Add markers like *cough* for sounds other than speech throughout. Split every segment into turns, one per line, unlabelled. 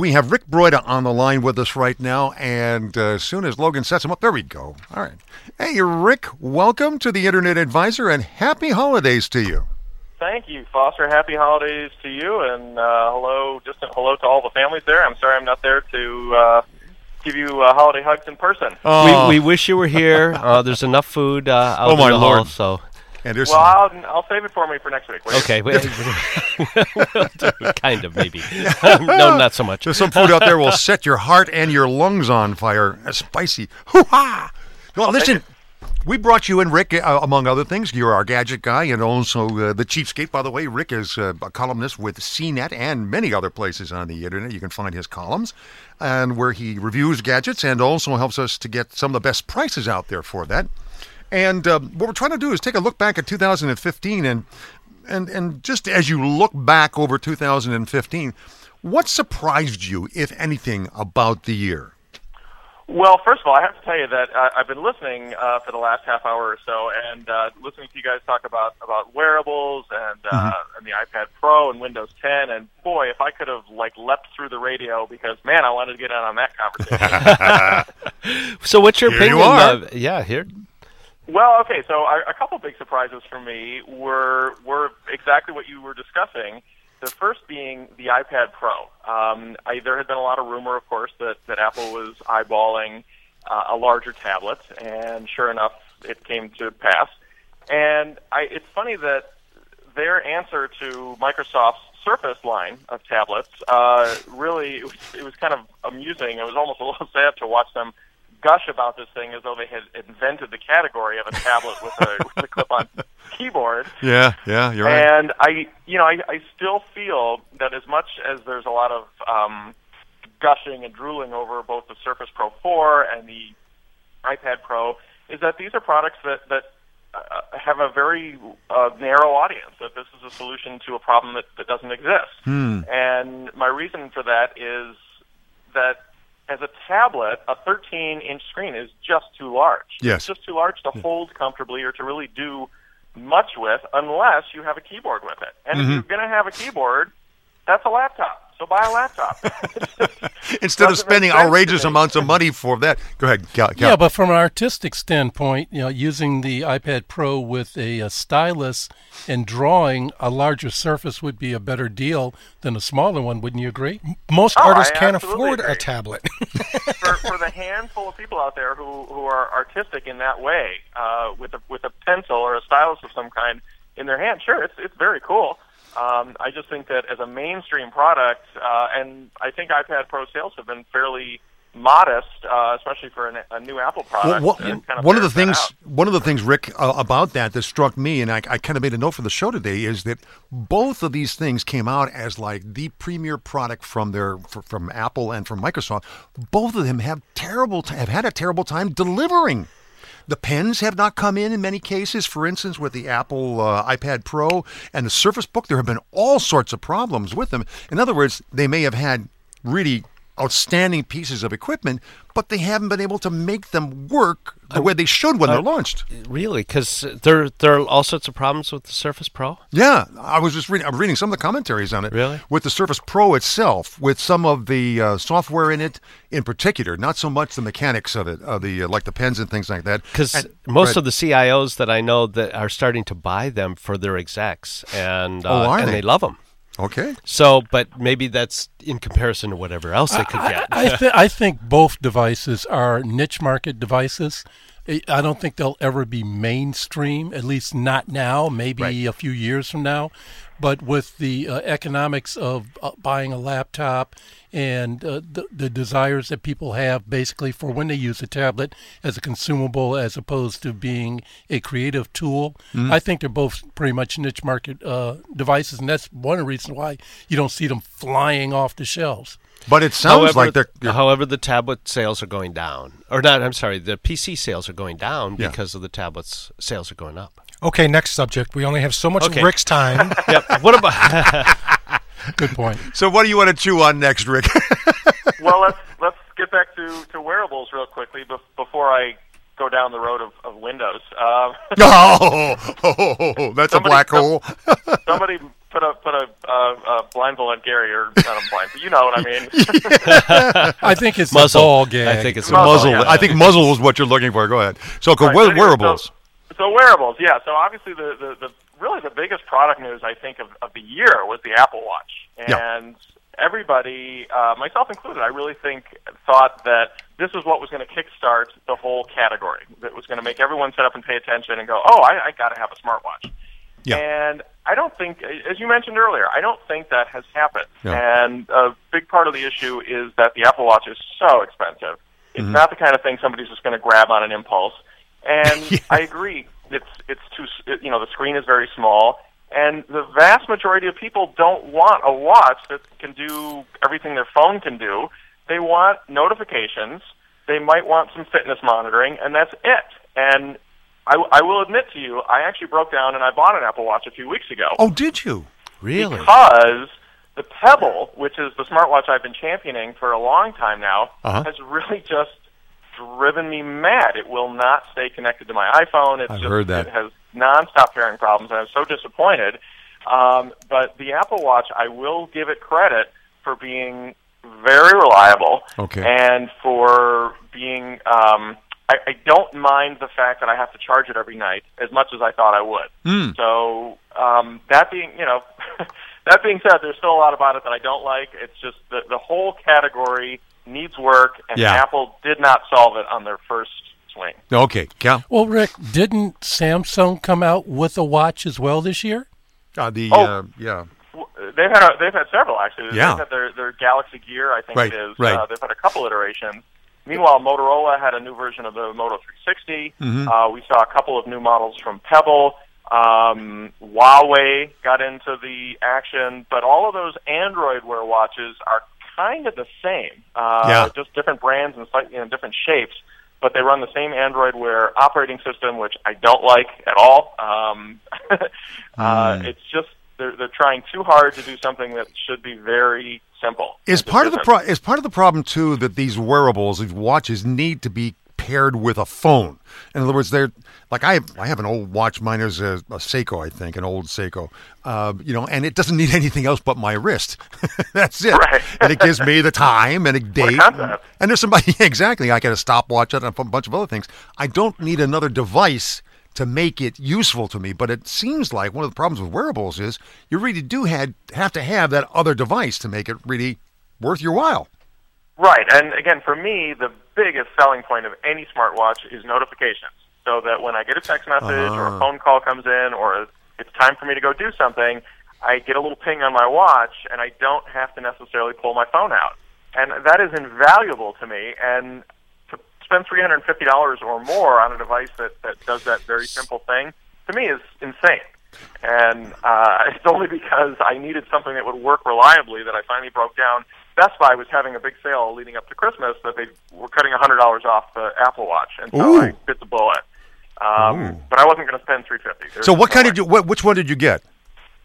we have Rick Broida on the line with us right now, and uh, as soon as Logan sets him up, there we go. All right. Hey, Rick, welcome to the Internet Advisor, and happy holidays to you.
Thank you, Foster. Happy holidays to you, and uh, hello, just a hello to all the families there. I'm sorry I'm not there to uh, give you uh, holiday hugs in person.
Oh,
We, we wish you were here. *laughs* Uh, there's enough food uh, out
Oh, my
in the
Lord.
hall, so
and there's
Well, I'll, I'll save it for me for next week.
Okay, we- *laughs* *laughs* kind of maybe. *laughs* no, not so much.
There's some food out there will set your heart and your lungs on fire. Spicy. Hoo ha! Well, listen, we brought you in, Rick, uh, among other things. You're our gadget guy and also uh, the cheapskate. By the way, Rick is uh, a columnist with CNET and many other places on the internet. You can find his columns and where he reviews gadgets and also helps us to get some of the best prices out there for that. And uh, what we're trying to do is take a look back at 2015 and and and just as you look back over 2015, what surprised you, if anything, about the year?
Well, first of all, I have to tell you that uh, I've been listening uh, for the last half hour or so, and uh, listening to you guys talk about about wearables and uh, and the iPad Pro and Windows 10. And boy, if I could have like leapt through the radio because man, I wanted to get in on that conversation. *laughs* *laughs*
So, what's your
Here you
opinion?
are.
of- yeah, here.
Well, okay, so a, a couple big surprises for me were were exactly what you were discussing. The first being the iPad Pro. Um, I, there had been a lot of rumor, of course, that, that Apple was eyeballing uh, a larger tablet, and sure enough, it came to pass. And I, it's funny that their answer to Microsoft's Surface line of tablets uh, really it was, it was kind of amusing. It was almost a little *laughs* sad to watch them gush about this thing as though they had invented the category of a tablet with a, with a clip-on *laughs* keyboard.
Yeah, yeah, you're right.
And I, you know, I, I still feel that as much as there's a lot of um, gushing and drooling over both the Surface Pro 4 and the iPad Pro, is that these are products that that uh, have a very uh, narrow audience. That this is a solution to a problem that, that doesn't exist.
Hmm.
And my reason for that is that as a tablet, a 13-inch screen is just too large.
Yes.
It's just too large to hold comfortably or to really do much with unless you have a keyboard with it. And
Mm-hmm.
if you're going to have a keyboard, that's a laptop. So buy a laptop. *laughs*
Instead of spending outrageous
me.
amounts of money for that, go ahead, Cal. Cal.
Yeah, but from an artistic standpoint, you know, using the iPad Pro with a, a stylus and drawing a larger surface would be a better deal than a smaller one. Wouldn't you agree?
Most
Oh,
artists
I
can't afford
agree.
a tablet. *laughs*
for, for the handful of people out there who, who are artistic in that way, uh, with a with a pencil or a stylus of some kind in their hand, sure, it's it's very cool. Um, I just think that as a mainstream product, uh, and I think iPad Pro sales have been fairly modest, uh, especially for an, a new Apple
Well,
product.
what-
and kind
one of the things,
out.
one of the things, Rick, uh, about that that struck me, and I, I kind of made a note for the show today, is that both of these things came out as like the premier product from their fr- from Apple and from Microsoft. Both of them have terrible have had a terrible time delivering. The pens have not come in in many cases. For instance, with the Apple uh, iPad Pro and the Surface Book, there have been all sorts of problems with them. In other words, they may have had really outstanding pieces of equipment, but they haven't been able to make them work the way they should when they're launched.
Really? Because there, there are all sorts of problems with the Surface Pro.
Yeah, I was just reading. I'm reading some of the commentaries on it.
Really?
With the Surface Pro itself, with some of the uh, software in it, in particular, not so much the mechanics of it, uh, the uh, like the pens and things like that.
Because most
right.
of the CIOs that I know that are starting to buy them for their execs, and uh,
Oh, are
and
they?
they love them.
Okay.
So, but maybe that's in comparison to whatever else they could get.
I, th- I *laughs* think both devices are niche market devices. I I don't think they'll ever be mainstream, at least not now, maybe
Right.
a few years from now. But with the uh, economics of uh, buying a laptop and uh, the, the desires that people have basically for when they use a tablet as a consumable as opposed to being a creative tool, I think they're both pretty much niche market uh, devices. And that's one of the reasons why you don't see them flying off the shelves.
But it sounds
however,
like they're, they're
however, the tablet sales are going down, or not? I'm sorry, the PC sales are going down
Yeah.
because of the tablets sales are going up.
Okay, next subject. We only have so much
Okay.
Rick's time. *laughs*
yep. What about? *laughs*
Good point.
So, what do you want to chew on next, Rick? *laughs*
well, let's let's get back to, to wearables real quickly bef- before I go down the road of, of Windows. Um,
oh, that's a black hole.
somebody put a put a uh, uh, blindfold on Gary, or not a blind, but you know what I mean.
I think it's
Muzzle.
a ball gag.
I think it's
The
a
muzzle.
yeah.
I think muzzle was what you're looking for. Go ahead. So,
Right,
wear-
so anyway,
wearables.
So, so wearables, yeah. So obviously, the, the, the really the biggest product news I think of, of the year was the Apple Watch,
Yeah.
and everybody, uh, myself included, I really think thought that this was what was going to kickstart the whole category. That was going to make everyone sit up and pay attention and go, "Oh, I, I got to have a smartwatch."
Yeah.
And I don't think, as you mentioned earlier, I don't think that has happened.
Yeah.
And a big part of the issue is that the Apple Watch is so expensive. It's
Mm-hmm.
not the kind of thing somebody's just going to grab on an impulse. And *laughs* I agree, it's it's too it, you know the screen is very small, and the vast majority of people don't want a watch that can do everything their phone can do. They want notifications. They might want some fitness monitoring, and that's it. And I, I will admit to you, I actually broke down and I bought an Apple Watch a few weeks ago
Oh, did you?
Really?
because the Pebble, which is the smartwatch I've been championing for a long time now,
Uh-huh.
has really *laughs* just driven me mad. It will not stay connected to my iPhone. It's
I've
just,
heard that.
It has nonstop pairing problems, and I'm so disappointed. Um, but the Apple Watch, I will give it credit for being very reliable
Okay.
and for being. Um, I, I don't mind the fact that I have to charge it every night as much as I thought I would.
Mm.
So um, that being, you know, *laughs* that being said, there's still a lot about it that I don't like. It's just the the whole category needs work, and
Yeah.
Apple did not solve it on their first swing.
Okay. Cal.
Well, Rick, didn't Samsung come out with a watch as well this year?
Uh, the
Oh.
uh, yeah.
They've had a, they've had several actually.
Yeah.
They've had their their Galaxy Gear, I think
Right,
it is.
right.
Uh, they've had a couple iterations. Meanwhile, Motorola had a new version of the Moto 360.
Mm-hmm.
Uh, we saw a couple of new models from Pebble. Um, Huawei got into the action, but all of those Android Wear watches are kind of the same. Uh,
Yeah.
Just different brands and slightly you know, different shapes, but they run the same Android Wear operating system, which I don't like at all. Um, *laughs* uh,
Hmm.
It's just they're they're trying too hard to do something that should be very simple.
Is part of the pro- is part of the problem too that these wearables, these watches, need to be paired with a phone. In other words, they're like I have, I have an old watch. Mine is a, a Seiko, I think, an old Seiko. Uh, you know, and it doesn't need *laughs* anything else but my wrist. *laughs* That's it.
Right.
and it gives me the time and a date.
concept.
And there's somebody *laughs* exactly. I got a stopwatch and a bunch of other things. I don't need another device to make it useful to me. But it seems like one of the problems with wearables is you really do had have to have that other device to make it really worth your while.
Right, and again, for me, the biggest selling point of any smartwatch is notifications. So that when I get a text message or
Uh-huh.
a phone call comes in, or it's time for me to go do something, I get a little ping on my watch, and I don't have to necessarily pull my phone out. And that is invaluable to me. And to spend three hundred and fifty dollars or more on a device that that does that very simple thing to me is insane. And uh, *laughs* it's only because I needed something that would work reliably that I finally broke down. Best Buy was having a big sale leading up to Christmas that they were cutting hundred dollars off the Apple Watch, and so
Ooh.
I bit the bullet. Um, but I wasn't going to spend three fifty.
So what kind did you? What, which one did you get?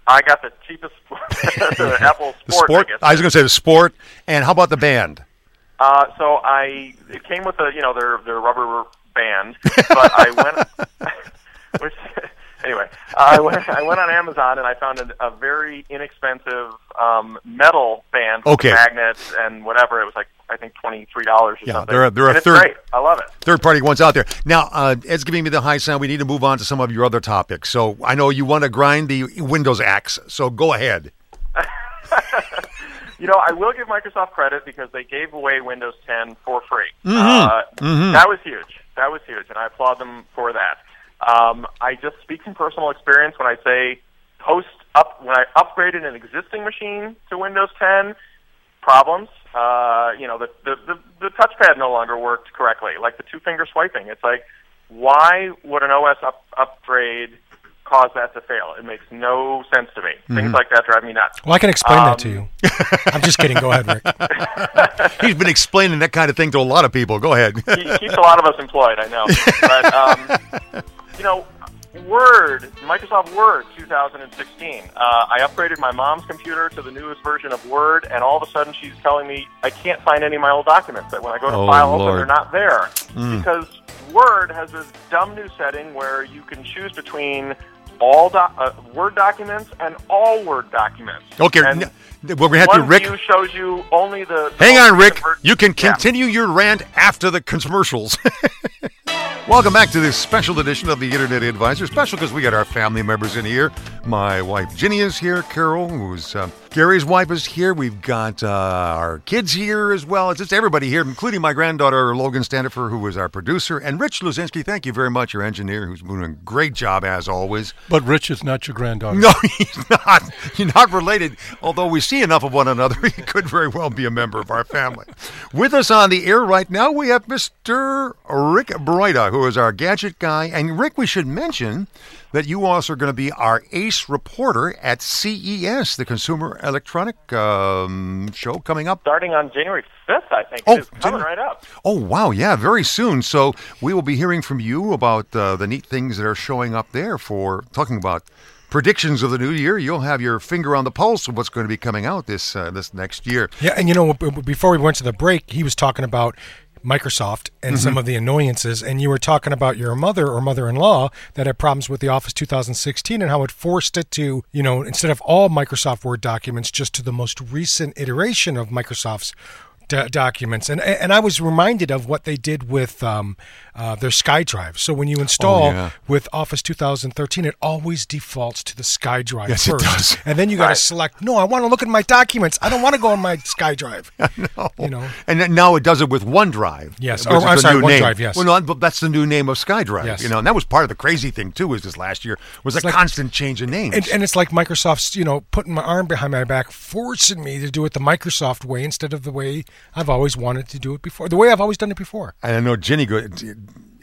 I got the cheapest, *laughs* the *laughs* Apple Sport.
The sport.
I.
I was going to say the sport. And how about the band?
Uh, so I it came with a you know their their rubber band, but I went. *laughs* which, anyway, I went I went on Amazon and I found a, a very inexpensive um, metal band with
Okay.
magnets and whatever. It was like I think twenty three dollars or
Yeah,
something.
they're a- they're a
and
third-
great. I love it.
Third party ones out there. Now, uh, Ed's giving me the high sound. We need to move on to some of your other topics. So I know you want to grind the Windows axe. So go ahead. *laughs*
You know, I will give Microsoft credit because they gave away Windows 10 for free.
Mm-hmm.
Uh, That was huge. That was huge, and I applaud them for that. Um, I just speak from personal experience when I say post up when I upgraded an existing machine to Windows 10, problems. Uh, you know, the, the the the touchpad no longer worked correctly, like the two finger swiping. It's like, why would an OS up, upgrade cause that to fail? It makes no sense to me. Things like that drive me nuts.
Well, I can explain that to
Um,
you. *laughs* I'm just kidding. Go ahead, Rick. *laughs*
He's been explaining that kind of thing to a lot of people. Go ahead.
he keeps a lot of us employed, I know. *laughs* But um, you know, Word, Microsoft Word 2016. Uh, I upgraded my mom's computer to the newest version of Word, and all of a sudden she's telling me I can't find any of my old documents. That when I go to
Oh,
file open, they're not there because Word has this dumb new setting where you can choose between all do- uh, Word documents and all Word documents.
Okay,
And
n- we're gonna have to,
one
Rick.
view shows you only the. the
Hang on, Rick.
recent
You can
Yeah.
continue your rant after the commercials. *laughs* Welcome back to this special edition of the Internet Advisor. Special because we got our family members in here. My wife Ginny is here. Carol, who's uh, Gary's wife, is here. We've got uh, our kids here as well. It's just everybody here, including my granddaughter Logan Standifer, who was our producer, and Rich Luzinski. Thank you very much, your engineer, who's doing a great job as always.
But Rich is not your granddaughter.
No, *laughs* he's not. You're not related. Although we see enough of one another, *laughs* he could very well be a member of our family. With us on the air right now, we have Mr. Rick Broida, who is our gadget guy. And Rick, we should mention that you also are going to be our ace reporter at CES, the Consumer Electronic um, Show coming up.
Starting on January 5th, I think.
Oh,
it's coming right up.
Oh, wow. Yeah, very soon. So we will be hearing from you about uh, the neat things that are showing up there for talking about predictions of the new year. You'll have your finger on the pulse of what's going to be coming out this uh, this next year.
Yeah, and you know, before we went to the break, he was talking about Microsoft and some of the annoyances, and you were talking about your mother or mother-in-law that had problems with the Office 2016 and how it forced it to, you know, instead of all Microsoft Word documents, just to the most recent iteration of Microsoft's do- documents. And and I was reminded of what they did with um, uh, their SkyDrive. So when you install
yeah.
with Office 2013, it always defaults to the SkyDrive
Yes, it does. *laughs*
And then you got to
Right.
select, no, I want to look at my documents. I don't want to go on my SkyDrive. *laughs* You know.
And now it does it with OneDrive.
Yes.
which
Oh, I'm sorry,
new name.
OneDrive, yes.
Well, no, but that's the new name of SkyDrive.
Yes.
You know, and that was part of the crazy thing too. Was this last year was a
like-
constant change of names.
And, and it's like Microsoft's, you know, putting my arm behind my back, forcing me to do it the Microsoft way instead of the way I've always wanted to do it before, the way I've always done it before.
And I know Ginny go.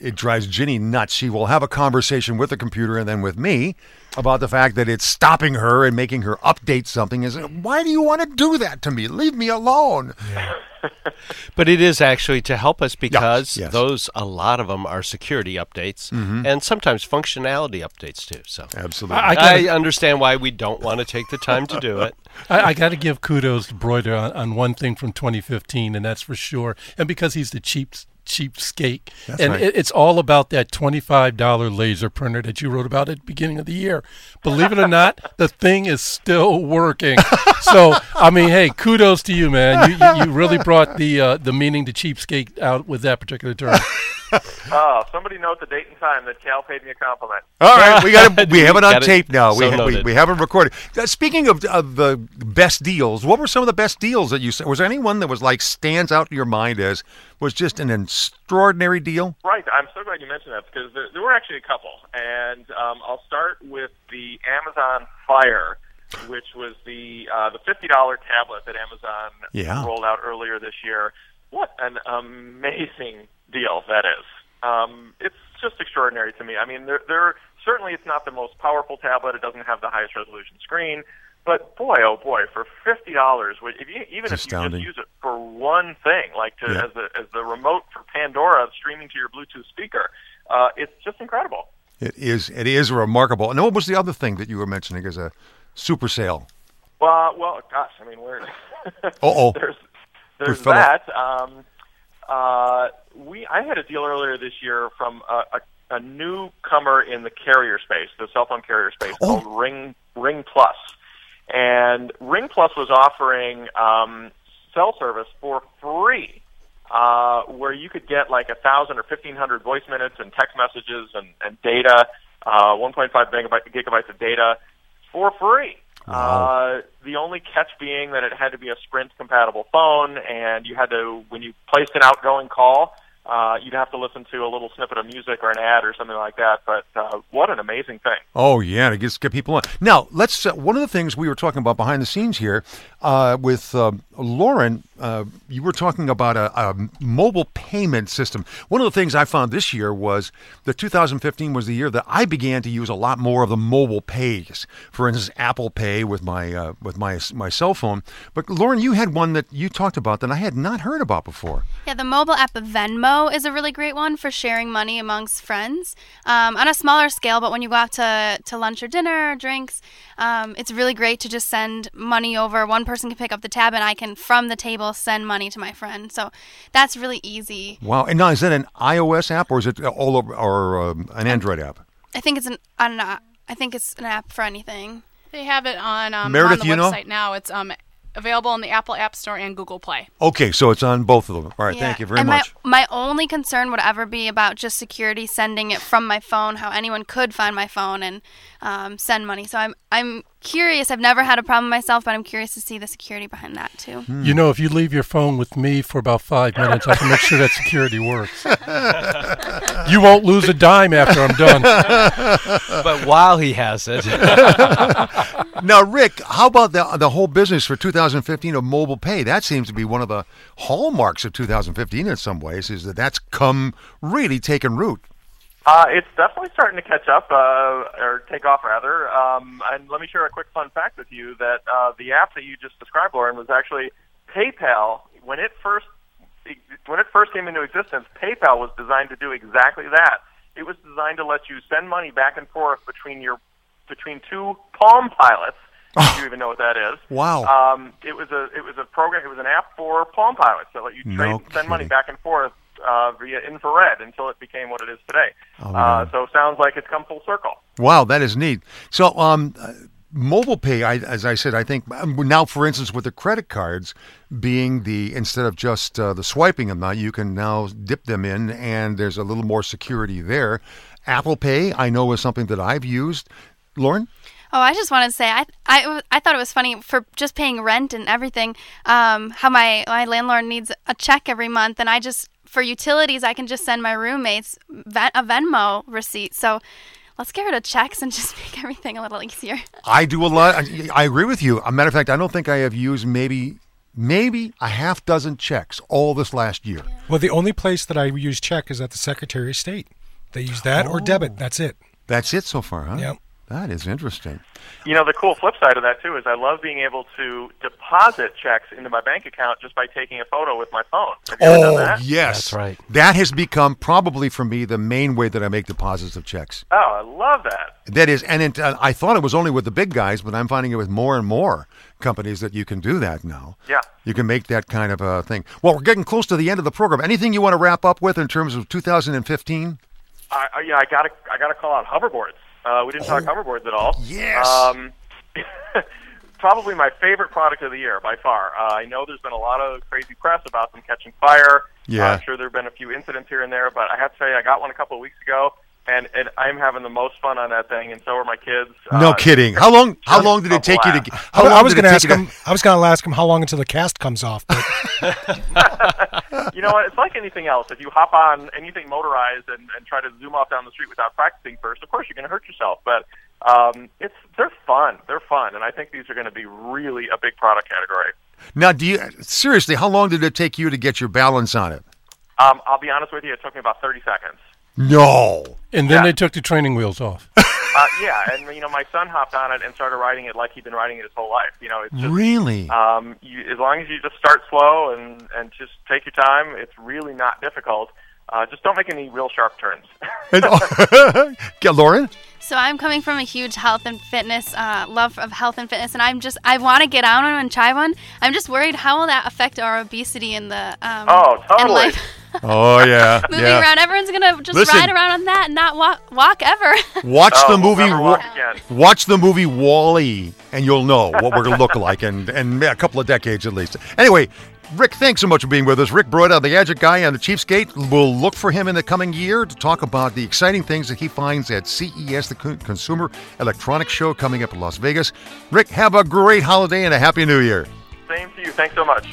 It, it drives Ginny nuts. She will have a conversation with the computer and then with me about the fact that it's stopping her and making her update something. Is why do you want to do that to me? Leave me alone.
But it is actually to help us because
yes.
those a lot of them are security updates
Mm-hmm.
and sometimes functionality updates too. So
Absolutely.
I-
I,
gotta-
understand why we don't want to take the time to do *laughs* it.
I, I got to give kudos to Broida on, on one thing from 2015, and that's for sure. And because he's the cheap cheapskate,
That's
and
right.
it, it's all about that $25 laser printer that you wrote about at the beginning of the year. Believe it or not, *laughs* the thing is still working. *laughs* so I mean, hey, kudos to you, man. You, you, you really brought the uh, the meaning to cheapskate out with that particular term. *laughs* *laughs*
Oh, somebody note the date and time that Cal paid me a compliment.
All right, we got it. *laughs* We have it on
Got it.
tape now.
So
we, ha- we we have it recorded. Uh, speaking of, of the best deals, what were some of the best deals that you saw? Was there anyone that was like stands out in your mind as was just an extraordinary deal?
Right. I'm so glad you mentioned that because there, there were actually a couple, and um, I'll start with the Amazon Fire, which was the uh, the fifty dollar tablet that Amazon
Yeah.
rolled out earlier this year. What an amazing deal that is! Um, it's just extraordinary to me. I mean, there, there certainly it's not the most powerful tablet. It doesn't have the highest resolution screen. But boy, oh boy, for fifty dollars, if you even
It's
if you
astounding.
just use it for one thing, like to
Yeah.
as the as the remote for Pandora streaming to your Bluetooth speaker, uh, it's just incredible.
It is. It is remarkable. And what was the other thing that you were mentioning as a super sale?
Well, well, gosh, I mean, we're *laughs*
Uh-oh.
there's there's that. Um, uh, we I had a deal earlier this year from a, a, a newcomer in the carrier space, the cell phone carrier space,
Oh.
called Ring Ring Plus, and Ring Plus was offering um, cell service for free. Uh, where you could get like a thousand or fifteen hundred voice minutes and text messages and, and data, uh, 1.5 megabyte, gigabytes of data for free. Uh, the only catch being that it had to be a Sprint compatible phone, and you had to, when you placed an outgoing call, uh, you'd have to listen to a little snippet of music or an ad or something like that. But uh, what an amazing thing!
Oh yeah, to get, get people on. Now let's. Uh, one of the things we were talking about behind the scenes here uh, with uh, Lauren, uh, you were talking about a, a mobile payment system. One of the things I found this year was that 2015 was the year that I began to use a lot more of the mobile pays. For instance, Apple Pay with my uh, with my my cell phone. But Lauren, you had one that you talked about that I had not heard about before.
Yeah, the mobile app of Venmo is a really great one for sharing money amongst friends um, on a smaller scale. But when you go out to, to lunch or dinner or drinks, um, it's really great to just send money over. One person can pick up the tab, and I can, from the table, send money to my friend. So that's really easy.
Wow! And now is that an iOS app or is it all over or um, an Android app?
I think it's an, an I I think it's an app for anything.
They have it on um,
Meredith,
on the
you know?
website now. It's um available in the Apple App Store and Google Play.
Okay, so it's on both of them. All right,
Yeah.
thank you very
and
much.
My, my only concern would ever be about just security sending it from my phone, how anyone could find my phone and um, send money. So I'm I'm curious. I've never had a problem myself, but I'm curious to see the security behind that too.
Hmm.
You know, if you leave your phone with me for about five minutes, I can make sure that security works. *laughs* you won't lose a dime after I'm done.
But while he has it, *laughs*
Now, Rick, how about the the whole business for 2015 of mobile pay? That seems to be one of the hallmarks of 2015 in some ways. Is that that's come really taken root?
Uh, it's definitely starting to catch up, uh, or take off rather. Um, and let me share a quick fun fact with you that uh, the app that you just described, Lauren, was actually PayPal. When it first when it first came into existence, PayPal was designed to do exactly that. It was designed to let you send money back and forth between your between two Palm Pilots. if you even know what that is.
Wow.
Um, it was a it was a program. It was an app for Palm Pilots that let you trade
No
send money back and forth uh, via infrared until it became what it is today.
Oh,
uh, so sounds like it's come full circle.
Wow, that is neat. So, um, uh, mobile pay, I, as I said, I think um, now, for instance, with the credit cards being the instead of just uh, the swiping them, now you can now dip them in, and there's a little more security there. Apple Pay, I know, is something that I've used. Lauren,
Oh, I just wanted to say I, I, I thought it was funny for just paying rent and everything. Um, how my my landlord needs a check every month, and I just for utilities I can just send my roommates a Venmo receipt. So let's get rid of checks and *laughs* just make everything a little easier.
I do a lot. I, I agree with you. A matter of fact, I don't think I have used maybe maybe a half dozen checks all this last year.
Well, the only place that I use check is at the Secretary of State. They use that or debit. That's it.
That's it so far, huh?
Yep.
That is interesting.
You know, the cool flip side of that too is I love being able to deposit checks into my bank account just by taking a photo with my phone. Have you ever done
Oh,
that?
yes.
That's right.
That has become probably for me the main way that I make deposits of checks.
Oh, I love that.
That is, and it, uh, I thought it was only with the big guys, but I'm finding it with more and more companies that you can do that now.
Yeah.
You can make that kind of a thing. Well, we're getting close to the end of the program. Anything you want to wrap up with in terms of 2015?
I, I, yeah, I gotta, I gotta call out hoverboards. Uh, we didn't talk hoverboards at all.
Oh, yes.
Um, *laughs* probably my favorite product of the year by far. Uh, I know there's been a lot of crazy press about them catching fire.
Yeah.
Uh, I'm sure there have been a few incidents here and there, but I have to say I got one a couple of weeks ago, and, and I'm having the most fun on that thing, and so are my kids.
no
Uh,
kidding. How long? How long did it take you to? get-
I,
How long
I was going to ask
you
him. I was going to ask him how long until the cast comes off. But *laughs* *laughs*
you know what? It's like anything else. If you hop on anything motorized and, and try to zoom off down the street without practicing first, of course you're going to hurt yourself. But um, it's they're fun. They're fun, and I think these are going to be really a big product category.
Now, do you seriously? How long did it take you to get your balance on it?
Um, I'll be honest with you, it took me about 30 seconds.
No.
And then
Yeah.
they took the training wheels off. *laughs*
Uh, yeah, *laughs* and you know, my son hopped on it and started riding it like he'd been riding it his whole life. You know, it's just
Really?
um, you, as long as you just start slow and and just take your time, it's really not difficult. Uh, just don't make any real sharp turns. *laughs*
yeah, Lauren.
So I'm coming from a huge health and fitness uh, love of health and fitness, and I'm just I want to get on one and try one. I'm just worried how will that affect our obesity in the um,
Oh,
in
totally.
Life.
Oh yeah, *laughs*
Moving
yeah.
around, everyone's gonna just
Listen.
ride around on that and not walk walk ever. *laughs*
Watch
Oh,
the
we'll
movie.
never
Wa-
walk again.
watch the movie Wall-E, and you'll know what we're going to look like in, in a couple of decades at least. Anyway, Rick, thanks so much for being with us. Rick Broida, the Gadget Guy and the Cheapskate. We'll look for him in the coming year to talk about the exciting things that he finds at CES, the Consumer Electronics Show coming up in Las Vegas. Rick, have a great holiday and a happy new year.
Same to you. Thanks so much.